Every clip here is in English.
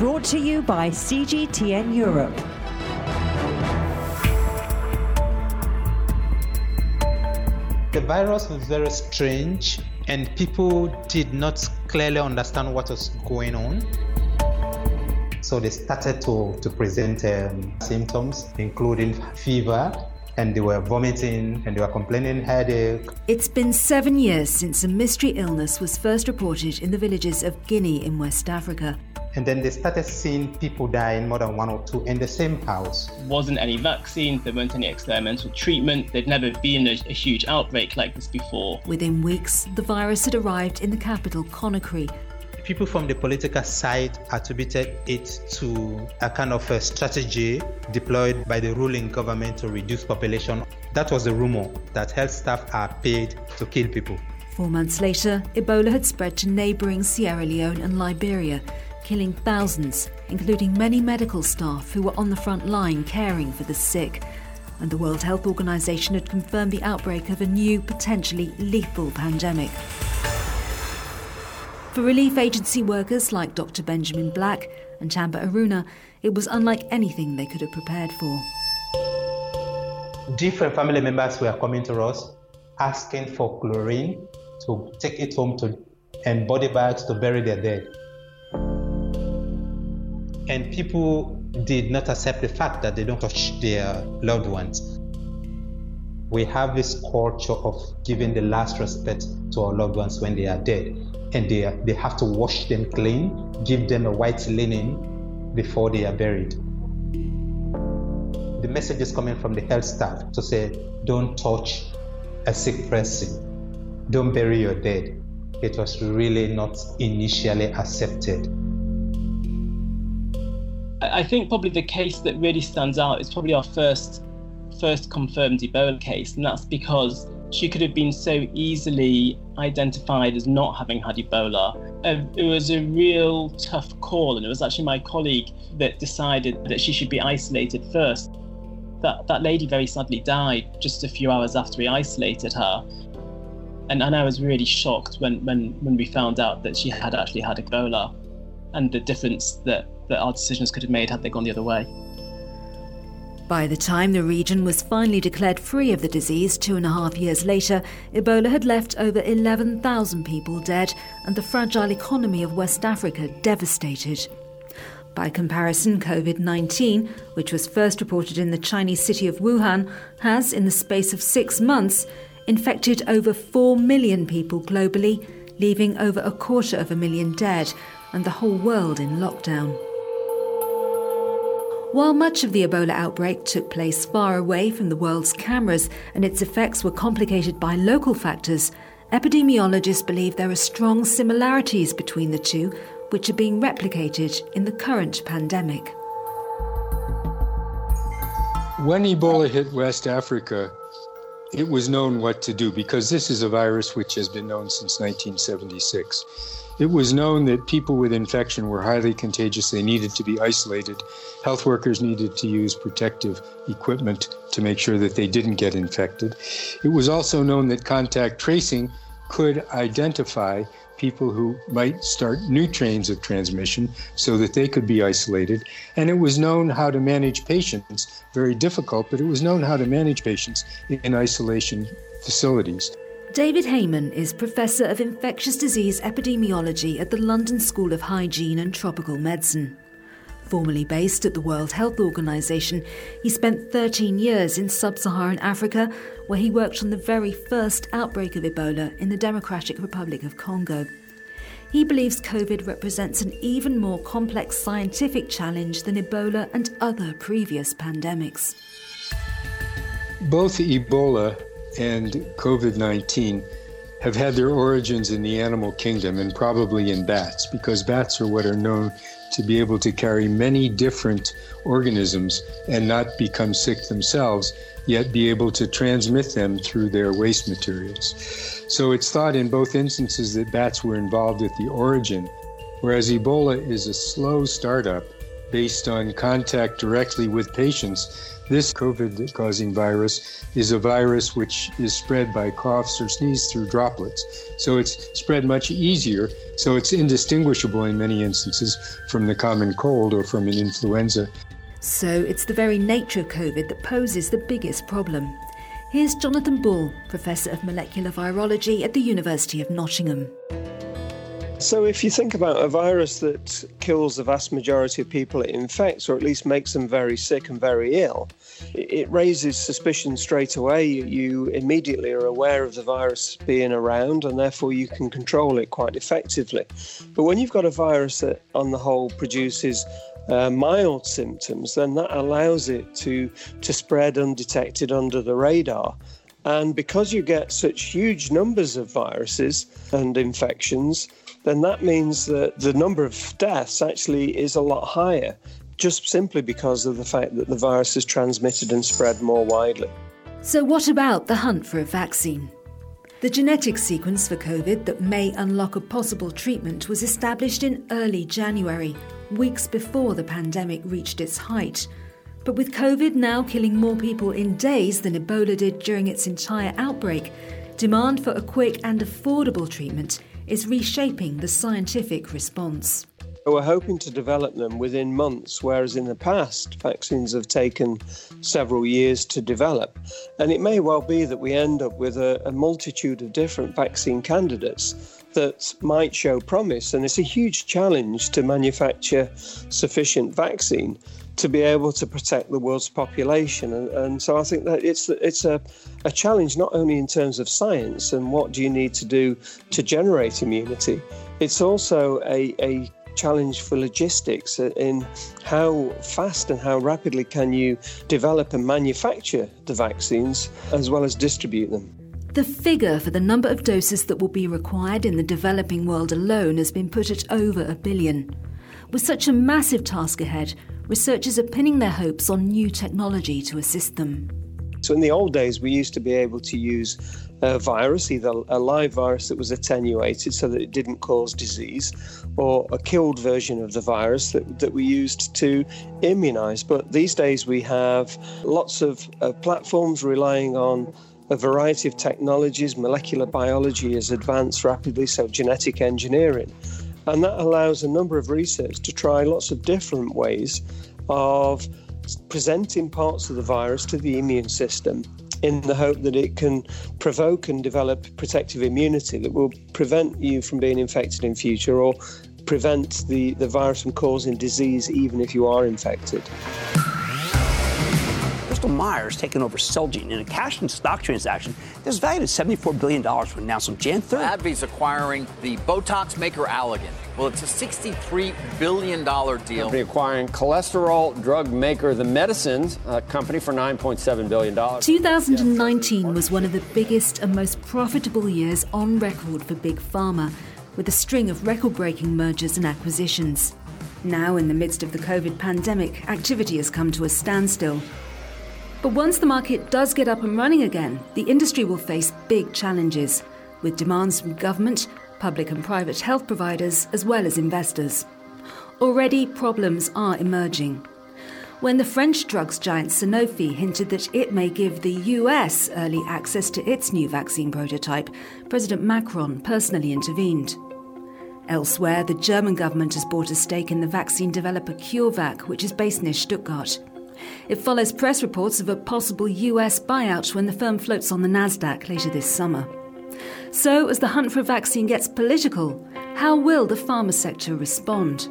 Brought to you by CGTN Europe. The virus was very strange, and people did not clearly understand what was going on. So they started to, to present um, symptoms, including fever, and they were vomiting and they were complaining headache. It's been seven years since a mystery illness was first reported in the villages of Guinea in West Africa. And then they started seeing people dying more than one or two in the same house. Wasn't any vaccine, there weren't any experimental treatment, there'd never been a, a huge outbreak like this before. Within weeks, the virus had arrived in the capital, Conakry, people from the political side attributed it to a kind of a strategy deployed by the ruling government to reduce population. That was the rumor that health staff are paid to kill people. Four months later, Ebola had spread to neighbouring Sierra Leone and Liberia, killing thousands, including many medical staff who were on the front line caring for the sick. And the World Health Organization had confirmed the outbreak of a new, potentially lethal pandemic. For relief agency workers like Dr. Benjamin Black and Tamba Aruna, it was unlike anything they could have prepared for. Different family members were coming to us asking for chlorine to take it home to and body bags to bury their dead. And people did not accept the fact that they don't touch their loved ones. We have this culture of giving the last respect to our loved ones when they are dead and they, they have to wash them clean, give them a white linen before they are buried. The message is coming from the health staff to say, don't touch a sick person, don't bury your dead. It was really not initially accepted. I think probably the case that really stands out is probably our first first confirmed Ebola case, and that's because she could have been so easily identified as not having had Ebola. Uh, it was a real tough call, and it was actually my colleague that decided that she should be isolated first. That, that lady very sadly died just a few hours after we isolated her. And, and I was really shocked when, when, when we found out that she had actually had Ebola and the difference that, that our decisions could have made had they gone the other way. By the time the region was finally declared free of the disease two and a half years later, Ebola had left over 11,000 people dead and the fragile economy of West Africa devastated. By comparison, COVID 19, which was first reported in the Chinese city of Wuhan, has, in the space of six months, infected over 4 million people globally, leaving over a quarter of a million dead and the whole world in lockdown. While much of the Ebola outbreak took place far away from the world's cameras and its effects were complicated by local factors, epidemiologists believe there are strong similarities between the two, which are being replicated in the current pandemic. When Ebola hit West Africa, it was known what to do because this is a virus which has been known since 1976. It was known that people with infection were highly contagious. They needed to be isolated. Health workers needed to use protective equipment to make sure that they didn't get infected. It was also known that contact tracing could identify people who might start new trains of transmission so that they could be isolated. And it was known how to manage patients, very difficult, but it was known how to manage patients in isolation facilities. David Heymann is Professor of Infectious Disease Epidemiology at the London School of Hygiene and Tropical Medicine. Formerly based at the World Health Organization, he spent 13 years in sub Saharan Africa, where he worked on the very first outbreak of Ebola in the Democratic Republic of Congo. He believes COVID represents an even more complex scientific challenge than Ebola and other previous pandemics. Both Ebola and COVID 19 have had their origins in the animal kingdom and probably in bats, because bats are what are known to be able to carry many different organisms and not become sick themselves, yet be able to transmit them through their waste materials. So it's thought in both instances that bats were involved at the origin, whereas Ebola is a slow startup based on contact directly with patients. This COVID causing virus is a virus which is spread by coughs or sneeze through droplets. So it's spread much easier. So it's indistinguishable in many instances from the common cold or from an influenza. So it's the very nature of COVID that poses the biggest problem. Here's Jonathan Ball, Professor of Molecular Virology at the University of Nottingham. So, if you think about a virus that kills the vast majority of people it infects, or at least makes them very sick and very ill, it raises suspicion straight away. You immediately are aware of the virus being around, and therefore you can control it quite effectively. But when you've got a virus that, on the whole, produces uh, mild symptoms, then that allows it to to spread undetected under the radar. And because you get such huge numbers of viruses and infections, then that means that the number of deaths actually is a lot higher, just simply because of the fact that the virus is transmitted and spread more widely. So, what about the hunt for a vaccine? The genetic sequence for COVID that may unlock a possible treatment was established in early January, weeks before the pandemic reached its height. But with COVID now killing more people in days than Ebola did during its entire outbreak, demand for a quick and affordable treatment is reshaping the scientific response. We're hoping to develop them within months, whereas in the past, vaccines have taken several years to develop. And it may well be that we end up with a, a multitude of different vaccine candidates that might show promise. And it's a huge challenge to manufacture sufficient vaccine to be able to protect the world's population. And, and so I think that it's it's a, a challenge not only in terms of science and what do you need to do to generate immunity, it's also a, a challenge for logistics in how fast and how rapidly can you develop and manufacture the vaccines as well as distribute them. The figure for the number of doses that will be required in the developing world alone has been put at over a billion. With such a massive task ahead, researchers are pinning their hopes on new technology to assist them. So, in the old days, we used to be able to use a virus, either a live virus that was attenuated so that it didn't cause disease, or a killed version of the virus that, that we used to immunize. But these days, we have lots of uh, platforms relying on a variety of technologies. Molecular biology has advanced rapidly, so genetic engineering. And that allows a number of research to try lots of different ways of presenting parts of the virus to the immune system in the hope that it can provoke and develop protective immunity that will prevent you from being infected in future or prevent the, the virus from causing disease even if you are infected. Bristol Myers taking over Celgene in a cash and stock transaction that's valued at $74 billion when announced on Jan 3rd. AbbVie's acquiring the Botox maker Allergan. Well, it's a $63 billion deal. Company acquiring cholesterol drug maker The Medicines a company for $9.7 billion. 2019 was one of the biggest and most profitable years on record for Big Pharma, with a string of record breaking mergers and acquisitions. Now, in the midst of the COVID pandemic, activity has come to a standstill. But once the market does get up and running again, the industry will face big challenges, with demands from government, public and private health providers, as well as investors. Already, problems are emerging. When the French drugs giant Sanofi hinted that it may give the US early access to its new vaccine prototype, President Macron personally intervened. Elsewhere, the German government has bought a stake in the vaccine developer CureVac, which is based near Stuttgart. It follows press reports of a possible US buyout when the firm floats on the NASDAQ later this summer. So, as the hunt for a vaccine gets political, how will the pharma sector respond?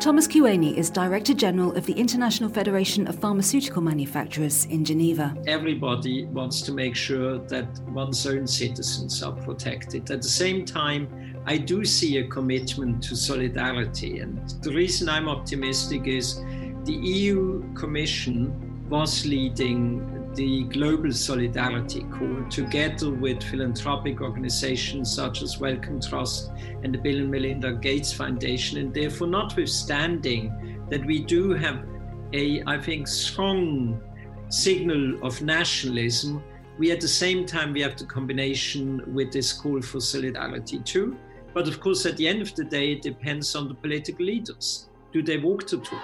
Thomas Cueni is Director General of the International Federation of Pharmaceutical Manufacturers in Geneva. Everybody wants to make sure that one's own citizens are protected. At the same time, I do see a commitment to solidarity. And the reason I'm optimistic is the EU Commission was leading the Global Solidarity Call together with philanthropic organizations such as Wellcome Trust and the Bill and Melinda Gates Foundation. And therefore, notwithstanding that we do have a, I think, strong signal of nationalism, we at the same time we have the combination with this call for solidarity too. But of course, at the end of the day, it depends on the political leaders do they walk the talk?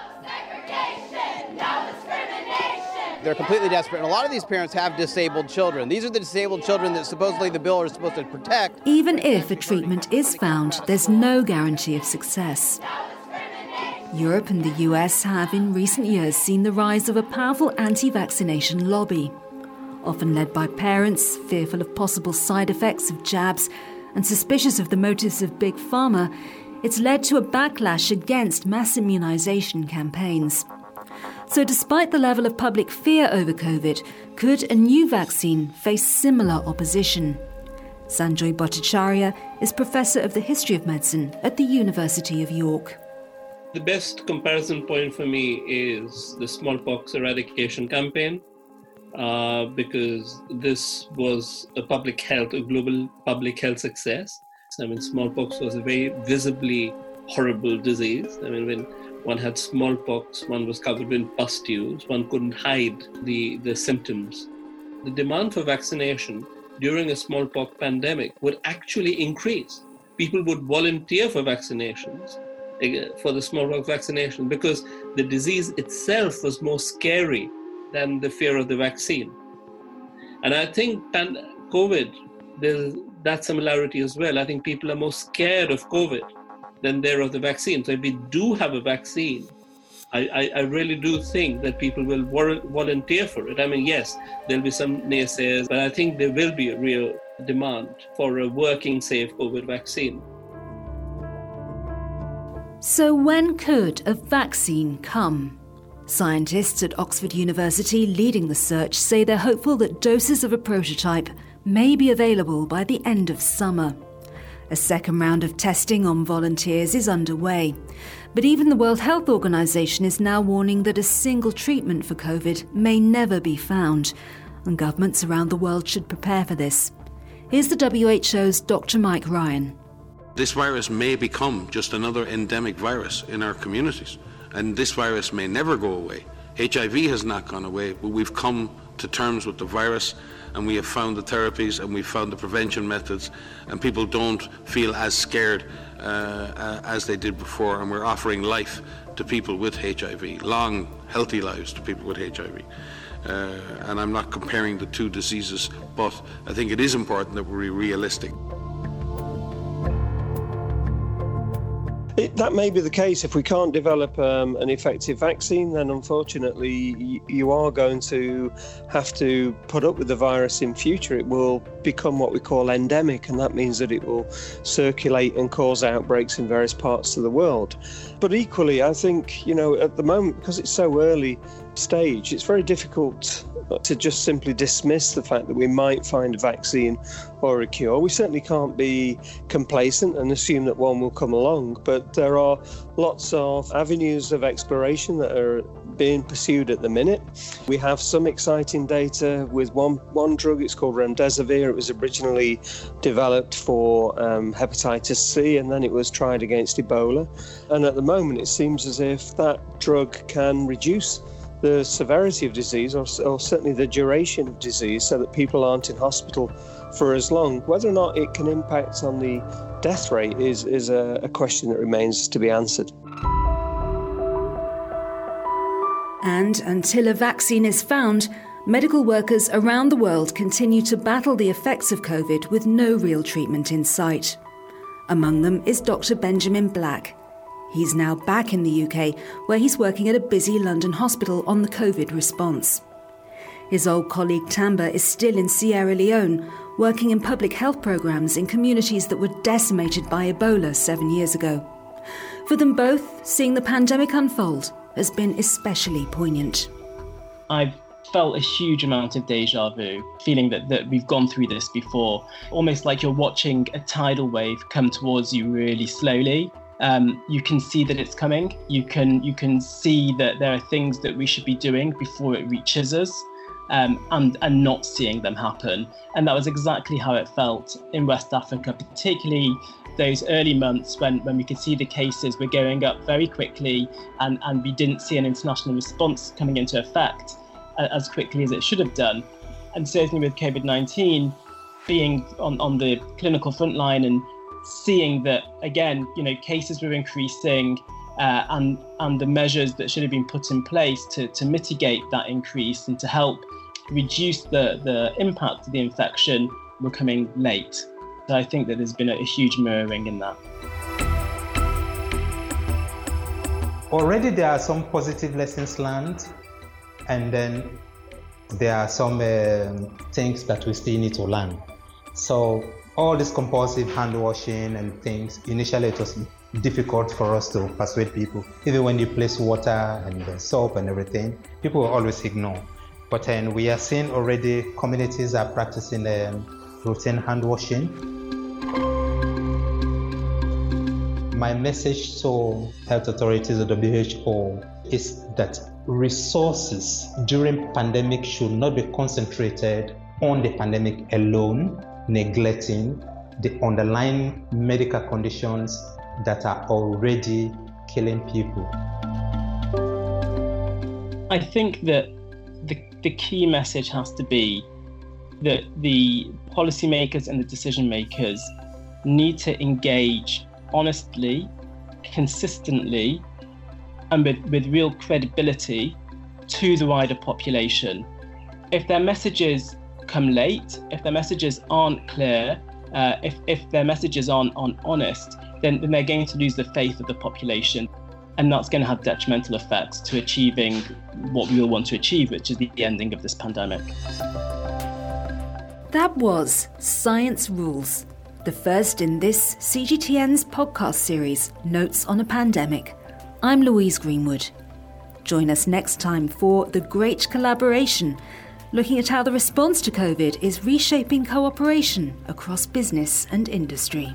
They're completely desperate. And a lot of these parents have disabled children. These are the disabled children that supposedly the bill is supposed to protect. Even if a treatment is found, there's no guarantee of success. Europe and the US have in recent years seen the rise of a powerful anti vaccination lobby. Often led by parents fearful of possible side effects of jabs and suspicious of the motives of Big Pharma, it's led to a backlash against mass immunization campaigns. So, despite the level of public fear over COVID, could a new vaccine face similar opposition? Sanjoy Bhattacharya is Professor of the History of Medicine at the University of York. The best comparison point for me is the smallpox eradication campaign, uh, because this was a public health, a global public health success. I mean, smallpox was a very visibly horrible disease. I mean, when one had smallpox, one was covered in pustules, one couldn't hide the, the symptoms. The demand for vaccination during a smallpox pandemic would actually increase. People would volunteer for vaccinations, eh, for the smallpox vaccination, because the disease itself was more scary than the fear of the vaccine. And I think COVID, there's that similarity as well. I think people are more scared of COVID than there of the vaccine. So if we do have a vaccine, I, I really do think that people will volunteer for it. I mean, yes, there'll be some naysayers, but I think there will be a real demand for a working, safe COVID vaccine. So, when could a vaccine come? Scientists at Oxford University leading the search say they're hopeful that doses of a prototype may be available by the end of summer. A second round of testing on volunteers is underway. But even the World Health Organization is now warning that a single treatment for COVID may never be found, and governments around the world should prepare for this. Here's the WHO's Dr. Mike Ryan. This virus may become just another endemic virus in our communities, and this virus may never go away. HIV has not gone away, but we've come to terms with the virus and we have found the therapies and we've found the prevention methods, and people don't feel as scared uh, uh as they did before, and we're offering life to people with HIV, long, healthy lives to people with HIV. Uh, and I'm not comparing the two diseases, but I think it is important that we're realistic. It, that may be the case. If we can't develop um, an effective vaccine, then unfortunately y- you are going to have to put up with the virus in future. It will become what we call endemic, and that means that it will circulate and cause outbreaks in various parts of the world. But equally, I think, you know, at the moment, because it's so early stage, it's very difficult to just simply dismiss the fact that we might find a vaccine or a cure. We certainly can't be complacent and assume that one will come along, but there are lots of avenues of exploration that are being pursued at the minute. We have some exciting data with one one drug. It's called remdesivir. It was originally developed for um, hepatitis C, and then it was tried against Ebola. And at the moment, it seems as if that drug can reduce the severity of disease or, or, certainly the duration of disease so that people aren't in hospital for as long. Whether or not it can impact on the death rate is, is a, a question that remains to be answered. And until a vaccine is found, medical workers around the world continue to battle the effects of COVID with no real treatment in sight. Among them is Dr. Benjamin Black. He's now back in the UK, where he's working at a busy London hospital on the COVID response. His old colleague Tamba is still in Sierra Leone, working in public health programs in communities that were decimated by Ebola seven years ago. For them both, seeing the pandemic unfold has been especially poignant. I've felt a huge amount of deja vu, feeling that, that we've gone through this before, almost like you're watching a tidal wave come towards you really slowly um, you can see that it's coming. You can you can see that there are things that we should be doing before it reaches us, um, and and not seeing them happen. And that was exactly how it felt in West Africa, particularly those early months when, when we could see the cases were going up very quickly, and and we didn't see an international response coming into effect as quickly as it should have done. And certainly with COVID 19 being on, on the clinical front line and seeing that again, you know, cases were increasing, uh, and and the measures that should have been put in place to, to mitigate that increase and to help reduce the, the impact of the infection were coming late. So I think that there's been a, a huge mirroring in that. Already there are some positive lessons learned, and then there are some uh, things that we still need to learn. So all this compulsive hand washing and things, initially it was difficult for us to persuade people. Even when you place water and soap and everything, people will always ignore. But then we are seeing already communities are practicing um, routine hand washing. My message to health authorities or WHO is that resources during pandemic should not be concentrated on the pandemic alone, neglecting the underlying medical conditions that are already killing people. I think that the, the key message has to be that the policymakers and the decision makers need to engage honestly, consistently, and with, with real credibility to the wider population. If their messages come late, if their messages aren't clear, uh, if, if their messages aren't, aren't honest, then, then they're going to lose the faith of the population. And that's going to have detrimental effects to achieving what we all want to achieve, which is the ending of this pandemic. That was Science Rules, the first in this CGTN's podcast series, Notes on a Pandemic. I'm Louise Greenwood. Join us next time for The Great Collaboration, looking at how the response to COVID is reshaping cooperation across business and industry.